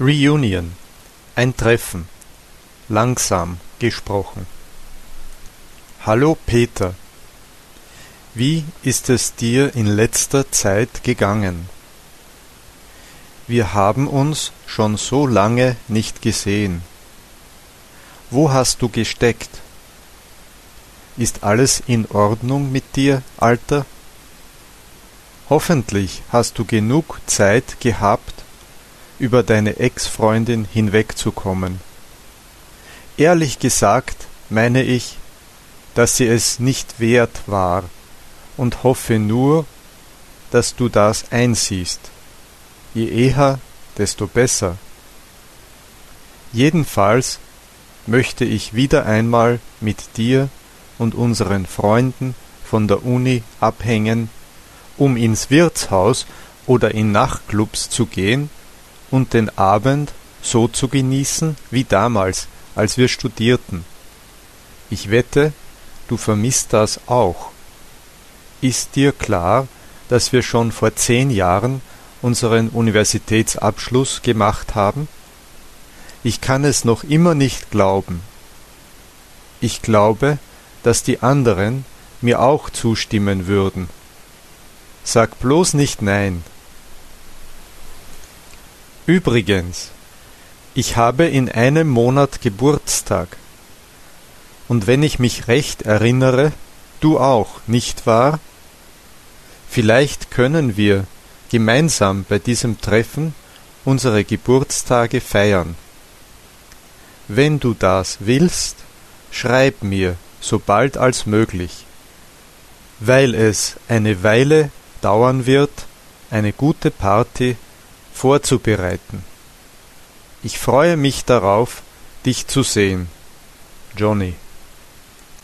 Reunion. Ein Treffen. Langsam gesprochen. Hallo Peter. Wie ist es dir in letzter Zeit gegangen? Wir haben uns schon so lange nicht gesehen. Wo hast du gesteckt? Ist alles in Ordnung mit dir, Alter? Hoffentlich hast du genug Zeit gehabt, über deine Ex-Freundin hinwegzukommen. Ehrlich gesagt meine ich, dass sie es nicht wert war und hoffe nur, dass du das einsiehst. Je eher, desto besser. Jedenfalls möchte ich wieder einmal mit dir und unseren Freunden von der Uni abhängen, um ins Wirtshaus oder in Nachtclubs zu gehen und den Abend so zu genießen wie damals, als wir studierten. Ich wette, du vermisst das auch. Ist dir klar, dass wir schon vor zehn Jahren unseren Universitätsabschluss gemacht haben? Ich kann es noch immer nicht glauben. Ich glaube, dass die anderen mir auch zustimmen würden. Sag bloß nicht nein. Übrigens, ich habe in einem Monat Geburtstag. Und wenn ich mich recht erinnere, du auch, nicht wahr? Vielleicht können wir gemeinsam bei diesem Treffen unsere Geburtstage feiern. Wenn du das willst, schreib mir so bald als möglich, weil es eine Weile dauern wird, eine gute Party vorzubereiten. Ich freue mich darauf, dich zu sehen. Johnny